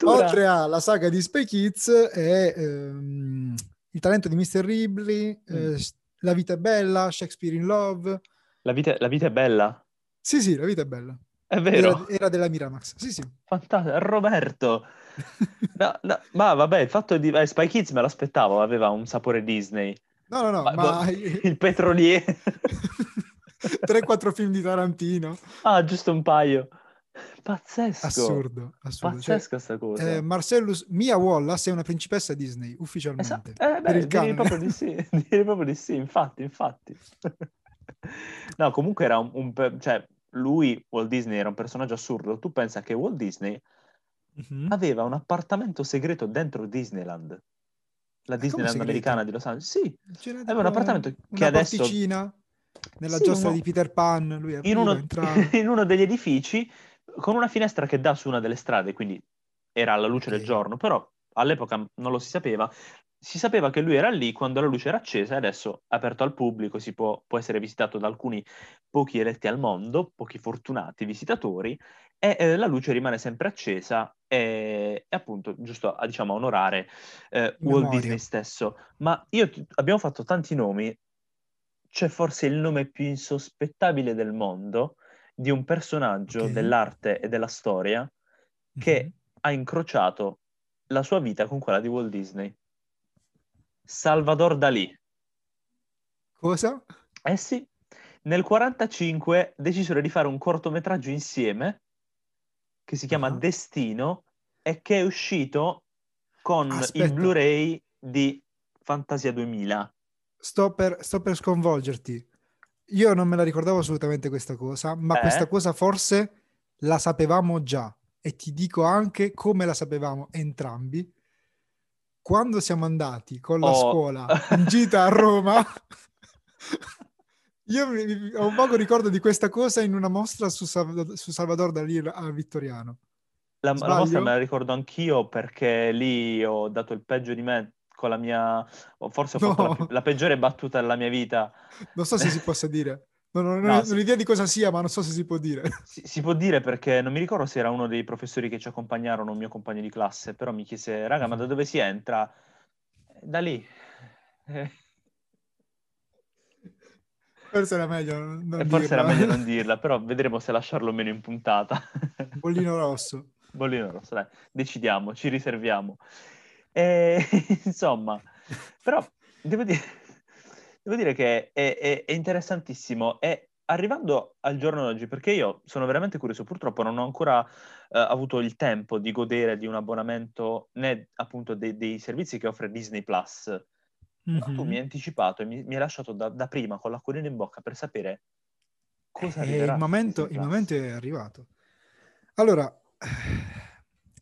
Oltre alla saga di Spy Kids e ehm, Il talento di Mr. Ripley, mm. eh, La vita è bella, Shakespeare in Love. La vita, la vita è bella? Sì, sì, la vita è bella. È vero. Era, era della Miramax. Sì, sì. Fantastico. Roberto. No, no, ma vabbè, il fatto di eh, Spy Kids me l'aspettavo, aveva un sapore Disney. No, no, no, ma... ma... Il petroliere. 3-4 film di Tarantino. Ah, giusto un paio. Pazzesco. Assurdo, assurdo. Pazzesca cioè, cosa. Eh, Marcellus, Mia Wallace è una principessa Disney, ufficialmente. Esatto. Eh, beh, per direi proprio di sì, direi proprio di sì, infatti, infatti. no, comunque era un, un... Cioè, lui, Walt Disney, era un personaggio assurdo. Tu pensa che Walt Disney mm-hmm. aveva un appartamento segreto dentro Disneyland. La Disneyland americana di Los Angeles. Sì, aveva un appartamento un, che adesso... Porticina nella sì, giostra uno... di Peter Pan, lui in uno, in uno degli edifici con una finestra che dà su una delle strade, quindi era alla luce okay. del giorno, però all'epoca non lo si sapeva. Si sapeva che lui era lì quando la luce era accesa e adesso è aperto al pubblico, si può, può essere visitato da alcuni pochi eletti al mondo, pochi fortunati visitatori, e eh, la luce rimane sempre accesa e, e appunto giusto a, diciamo, onorare eh, Walt Disney stesso. Ma io abbiamo fatto tanti nomi, c'è forse il nome più insospettabile del mondo di un personaggio okay. dell'arte e della storia che mm-hmm. ha incrociato la sua vita con quella di Walt Disney. Salvador Dalì. Cosa? Eh sì, nel 1945 decisero di fare un cortometraggio insieme che si chiama uh-huh. Destino e che è uscito con Aspetta. il Blu-ray di Fantasia 2000. Sto per, sto per sconvolgerti. Io non me la ricordavo assolutamente questa cosa, ma eh? questa cosa forse la sapevamo già e ti dico anche come la sapevamo entrambi. Quando siamo andati con la oh. scuola in gita a Roma, io mi, ho un vago ricordo di questa cosa in una mostra su, su Salvador Dalì a Vittoriano. La, la mostra me la ricordo anch'io perché lì ho dato il peggio di me con la mia, forse ho no. fatto la, la, peggiore battuta della mia vita. Non so se si possa dire. Non, non, no, ho idea di cosa sia, ma non so se si può dire. Si, si, può dire perché non mi ricordo se era uno dei professori che ci accompagnarono, un mio compagno di classe, però mi chiese, raga, ma da dove si entra? Da lì. Eh. Forse era meglio non dirla. Forse era meglio non dirla, però vedremo se lasciarlo meno in puntata. Bollino rosso. Bollino rosso, dai, decidiamo, ci riserviamo. E, insomma, però devo dire, devo dire che è, è, è, interessantissimo e arrivando al giorno d'oggi, perché io sono veramente curioso, purtroppo non ho ancora eh, avuto il tempo di godere di un abbonamento né appunto dei, dei servizi che offre Disney Plus. Mm-hmm. Ma tu mi hai anticipato e mi, mi hai lasciato da, da, prima con l'acquolina in bocca per sapere cosa arriverà. Il momento, il momento è arrivato. Allora,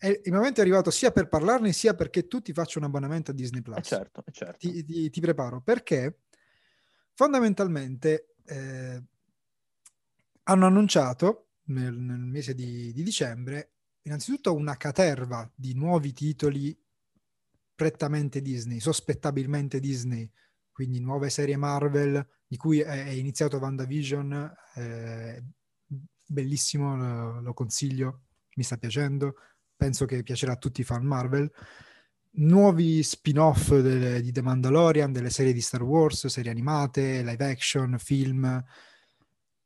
il momento è arrivato sia per parlarne sia perché tu ti faccia un abbonamento a Disney Plus. Eh certo, eh certo. Ti, ti, ti, preparo perché fondamentalmente eh, hanno annunciato nel, nel mese di, di, dicembre innanzitutto una caterva di nuovi titoli prettamente Disney, sospettabilmente Disney, quindi nuove serie Marvel di cui è, è iniziato WandaVision, eh, bellissimo, lo, lo consiglio, mi sta piacendo penso che piacerà a tutti i fan Marvel. Nuovi spin-off delle, di The Mandalorian, delle serie di Star Wars, serie animate, live action, film,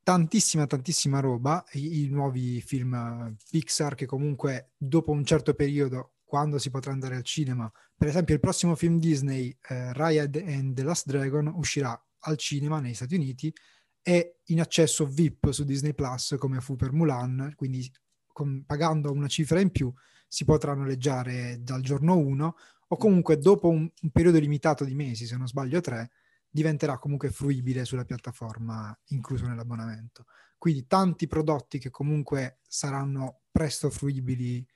tantissima, tantissima roba. I, i nuovi film Pixar che comunque dopo un certo periodo, quando si potrà andare al cinema, per esempio il prossimo film Disney, eh, Raya and the Last Dragon, uscirà al cinema negli Stati Uniti e in accesso VIP su Disney Plus come fu per Mulan, quindi con, pagando una cifra in più si potrà noleggiare dal giorno 1 o comunque dopo un, un, periodo limitato di mesi, se non sbaglio tre, diventerà comunque fruibile sulla piattaforma incluso nell'abbonamento. Quindi tanti prodotti che comunque saranno presto fruibili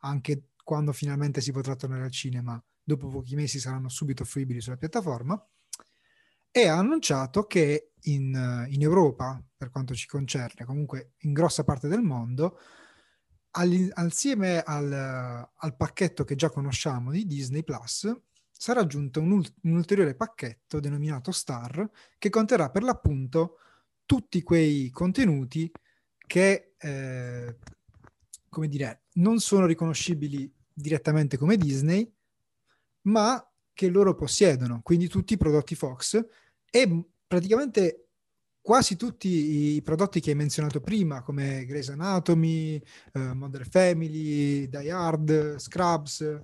anche quando finalmente si potrà tornare al cinema, dopo pochi mesi saranno subito fruibili sulla piattaforma. E ha annunciato che in, in Europa, per quanto ci concerne, comunque in grossa parte del mondo, assieme al, al, pacchetto che già conosciamo di Disney Plus, sarà aggiunto un, un, ulteriore pacchetto denominato Star che conterrà per l'appunto tutti quei contenuti che, eh, come dire, non sono riconoscibili direttamente come Disney, ma che loro possiedono, quindi tutti i prodotti Fox e praticamente quasi tutti i prodotti che hai menzionato prima, come Grey's Anatomy, uh, Modern Family, Die Hard, Scrubs,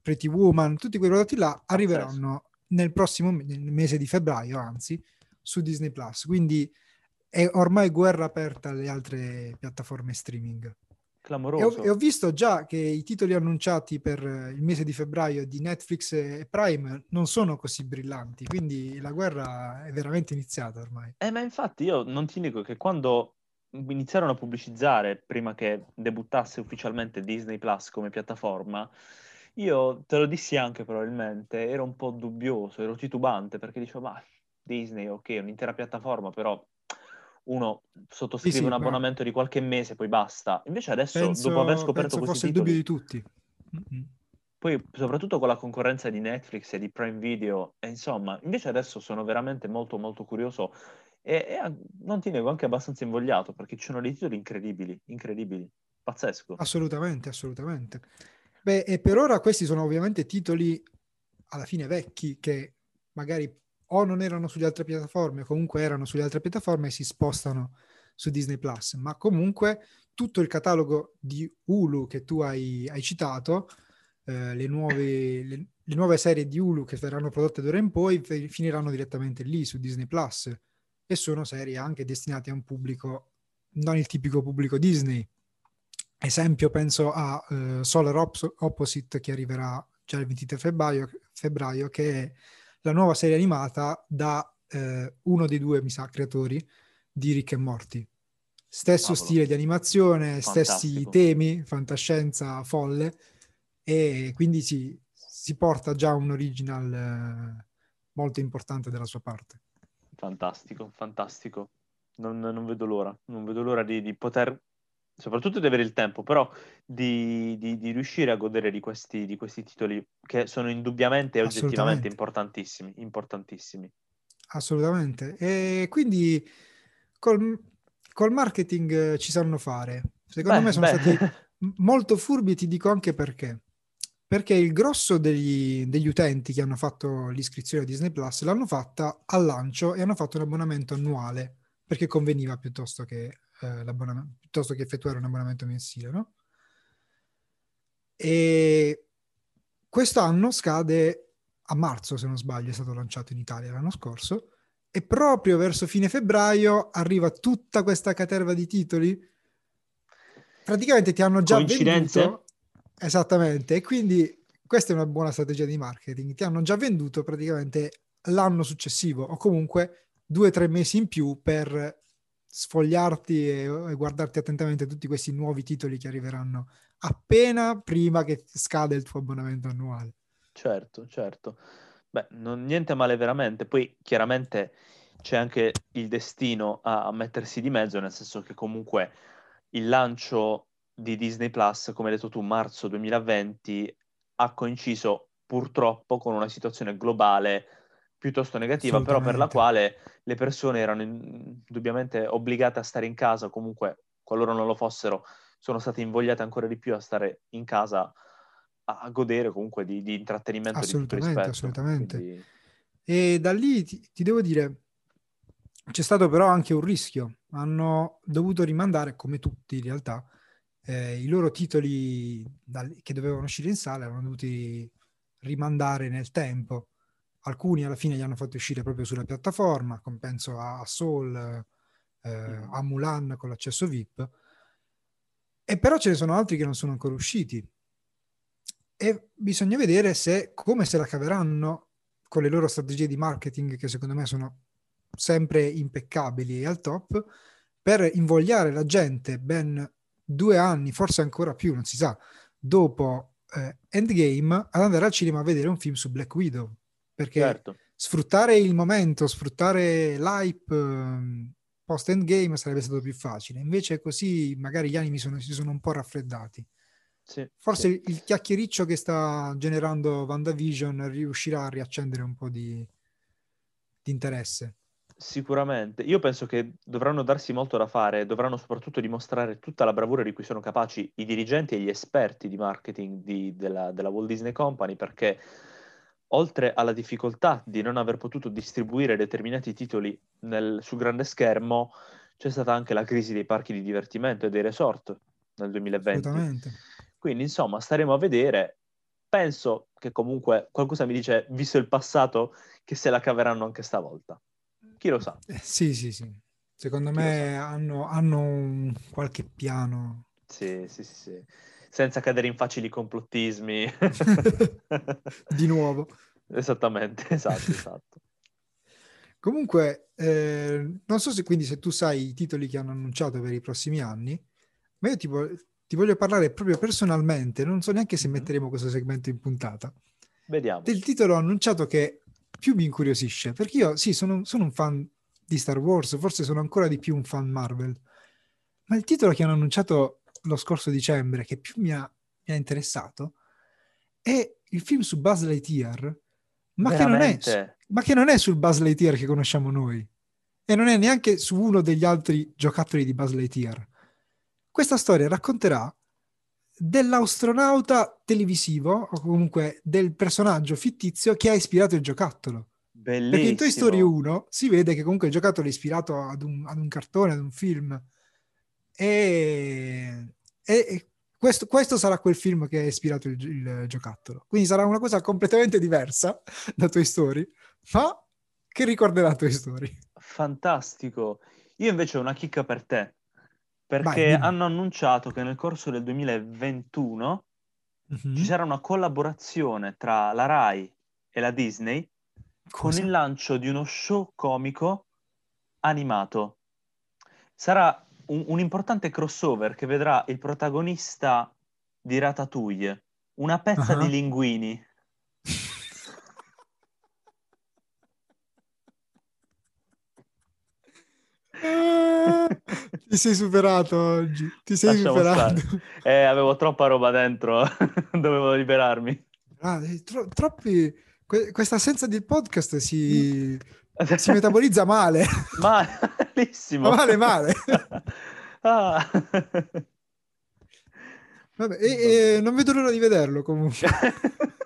Pretty Woman, tutti quei prodotti là arriveranno nel prossimo nel mese di febbraio, anzi, su Disney Plus. Quindi è ormai guerra aperta alle altre piattaforme streaming. Clamoroso. E ho, e ho, visto già che i titoli annunciati per il mese di febbraio di Netflix e Prime non sono così brillanti, quindi la guerra è veramente iniziata ormai. Eh, ma infatti io non ti dico che quando iniziarono a pubblicizzare, prima che debuttasse ufficialmente Disney Plus come piattaforma, io te lo dissi anche probabilmente, ero un po' dubbioso, ero titubante perché dicevo, ma Disney, ok, un'intera piattaforma, però uno sottoscrive sì, sì, un abbonamento ma... di qualche mese, poi basta. Invece adesso, penso, dopo aver scoperto questi fosse titoli... il dubbio di tutti. Mm-hmm. Poi, soprattutto con la concorrenza di Netflix e di Prime Video, e insomma, invece adesso sono veramente molto, molto curioso e, e non ti nego anche abbastanza invogliato, perché ci sono dei titoli incredibili, incredibili, pazzesco. Assolutamente, assolutamente. Beh, e per ora questi sono ovviamente titoli alla fine vecchi che magari o non erano sulle altre piattaforme, comunque erano sulle altre piattaforme e si spostano su Disney Plus. Ma comunque tutto il catalogo di Hulu che tu hai, hai citato, eh, le, nuove, le, le, nuove, serie di Hulu che verranno prodotte d'ora in poi finiranno direttamente lì su Disney Plus e sono serie anche destinate a un pubblico, non il tipico pubblico Disney. Esempio, penso a uh, Solar Opposite che arriverà già il 23 febbraio, febbraio che è la nuova serie animata da eh, uno dei due, mi sa, creatori di Rick e Morty. Stesso Cavolo. stile di animazione, Fantastico. stessi temi, fantascienza folle, e quindi si, si porta già un original eh, molto importante dalla sua parte. Fantastico, fantastico. Non, non vedo l'ora, non vedo l'ora di, di poter soprattutto di avere il tempo, però di, di, di riuscire a godere di questi, di questi, titoli che sono indubbiamente e oggettivamente importantissimi, importantissimi. Assolutamente. E quindi col, col marketing ci sanno fare. Secondo beh, me sono beh. stati molto furbi, ti dico anche perché. Perché il grosso degli, degli utenti che hanno fatto l'iscrizione a Disney Plus l'hanno fatta al lancio e hanno fatto un abbonamento annuale perché conveniva piuttosto che eh, l'abbonamento, piuttosto che effettuare un abbonamento mensile, no? E quest'anno scade a marzo, se non sbaglio, è stato lanciato in Italia l'anno scorso, e proprio verso fine febbraio arriva tutta questa caterva di titoli. Praticamente ti hanno già venduto. Esattamente, e quindi questa è una buona strategia di marketing. Ti hanno già venduto praticamente l'anno successivo o comunque due o tre mesi in più per sfogliarti e, e, guardarti attentamente tutti questi nuovi titoli che arriveranno appena prima che scade il tuo abbonamento annuale. Certo, certo. Beh, non, niente male veramente. Poi chiaramente c'è anche il destino a, a mettersi di mezzo, nel senso che comunque il lancio di Disney Plus, come hai detto tu, marzo 2020, ha coinciso purtroppo con una situazione globale piuttosto negativa, però per la quale le persone erano indubbiamente obbligate a stare in casa, comunque qualora non lo fossero, sono state invogliate ancora di più a stare in casa a, godere comunque di, di intrattenimento. Assolutamente, di assolutamente. Quindi... E da lì ti, ti devo dire, c'è stato però anche un rischio. Hanno dovuto rimandare, come tutti in realtà, eh, i loro titoli da, che dovevano uscire in sala, erano dovuti rimandare nel tempo alcuni alla fine li hanno fatti uscire proprio sulla piattaforma, come penso a Soul, eh, mm. a Mulan con l'accesso VIP, e però ce ne sono altri che non sono ancora usciti. E bisogna vedere se, come se la caveranno con le loro strategie di marketing, che secondo me sono sempre impeccabili e al top, per invogliare la gente ben due anni, forse ancora più, non si sa, dopo eh, Endgame, ad andare al cinema a vedere un film su Black Widow perché certo. sfruttare il momento, sfruttare l'hype um, post endgame sarebbe stato più facile. Invece così magari gli animi sono, si sono un po' raffreddati. Sì, Forse sì. il chiacchiericcio che sta generando WandaVision riuscirà a riaccendere un po' di, di interesse. Sicuramente. Io penso che dovranno darsi molto da fare, dovranno soprattutto dimostrare tutta la bravura di cui sono capaci i dirigenti e gli esperti di marketing di, della, della Walt Disney Company, perché oltre alla difficoltà di non aver potuto distribuire determinati titoli nel, sul grande schermo, c'è stata anche la crisi dei parchi di divertimento e dei resort nel 2020. Quindi, insomma, staremo a vedere. Penso che comunque qualcosa mi dice, visto il passato, che se la caveranno anche stavolta. Chi lo sa? Eh, sì, sì, sì. Secondo Chi me hanno, hanno qualche piano. Sì, sì, sì, sì. Senza cadere in facili complottismi. Di nuovo. Esattamente, esatto, esatto. Comunque, eh, non so se quindi se tu sai i titoli che hanno annunciato per i prossimi anni, ma io tipo, ti voglio parlare proprio personalmente, non so neanche se mm-hmm. metteremo questo segmento in puntata. Vediamo. Del titolo annunciato che più mi incuriosisce, perché io sì, sono, sono un fan di Star Wars, forse sono ancora di più un fan Marvel, ma il titolo che hanno annunciato lo scorso dicembre, che più mi ha, mi ha interessato, è il film su Buzz Lightyear, ma che, non è, ma che non è sul Buzz Lightyear che conosciamo noi, e non è neanche su uno degli altri giocattoli di Buzz Lightyear. Questa storia racconterà dell'astronauta televisivo o comunque del personaggio fittizio che ha ispirato il giocattolo. Bellissimo. Perché in Toy Story 1 si vede che comunque il giocattolo è ispirato ad un, ad un cartone, ad un film. E, e questo, questo, sarà quel film che ha ispirato il, il, giocattolo. Quindi sarà una cosa completamente diversa da Toy Story, ma che ricorderà Toy Story. Fantastico. Io invece ho una chicca per te perché Vai, hanno annunciato che nel corso del 2021 mm-hmm. ci sarà una collaborazione tra la Rai e la Disney Cosa? con il lancio di uno show comico animato. Sarà un, un importante crossover che vedrà il protagonista di Ratatouille, una pezza uh-huh. di linguini. Ti sei superato oggi, ti sei Lasciamo superato. Eh, avevo troppa roba dentro, dovevo liberarmi. Ah, tro- troppi... Que- questa assenza di podcast si, si metabolizza male. Malissimo. Male, male. Ah. Vabbè, e, e non vedo l'ora di vederlo comunque.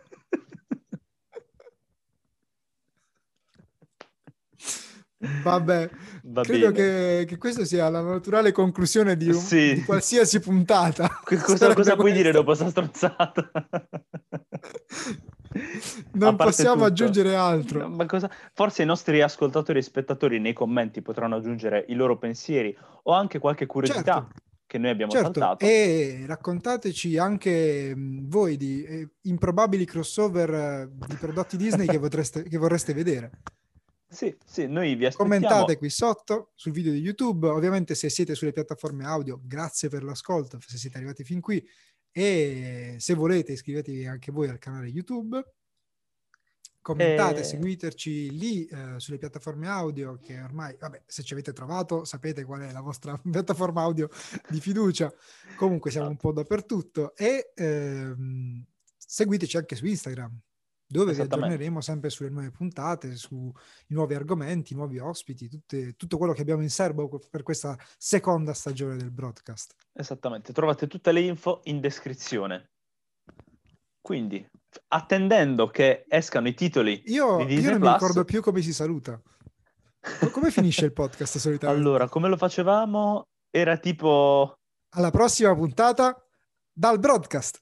Vabbè, Va credo che, che, questa sia la naturale conclusione di, un, sì. di qualsiasi puntata. Cosa, cosa puoi dire dopo questa strozzata? non possiamo tutto. aggiungere altro. Cosa... Forse i nostri ascoltatori e spettatori nei commenti potranno aggiungere i loro pensieri o anche qualche curiosità. Certo. Che noi abbiamo certo. saltato. E raccontateci anche voi di eh, improbabili crossover eh, di prodotti Disney che, potreste, che vorreste vedere. Sì, sì, noi vi aspettiamo. Commentate qui sotto sul video di YouTube. Ovviamente se siete sulle piattaforme audio, grazie per l'ascolto, se siete arrivati fin qui. E se volete iscrivetevi anche voi al canale YouTube. Commentate, e... seguiteci lì eh, sulle piattaforme audio che ormai, vabbè, se ci avete trovato sapete qual è la vostra piattaforma audio di fiducia. Comunque siamo un po' dappertutto e ehm, seguiteci anche su Instagram dove vi aggiorneremo sempre sulle nuove puntate, sui nuovi argomenti, nuovi ospiti, tutte, tutto quello che abbiamo in serbo per questa seconda stagione del broadcast. Esattamente, trovate tutte le info in descrizione. Quindi, attendendo che escano i titoli io, di Disney io non Plus, mi ricordo più come si saluta. Come finisce il podcast solitamente? Allora, come lo facevamo? Era tipo... Alla prossima puntata dal broadcast.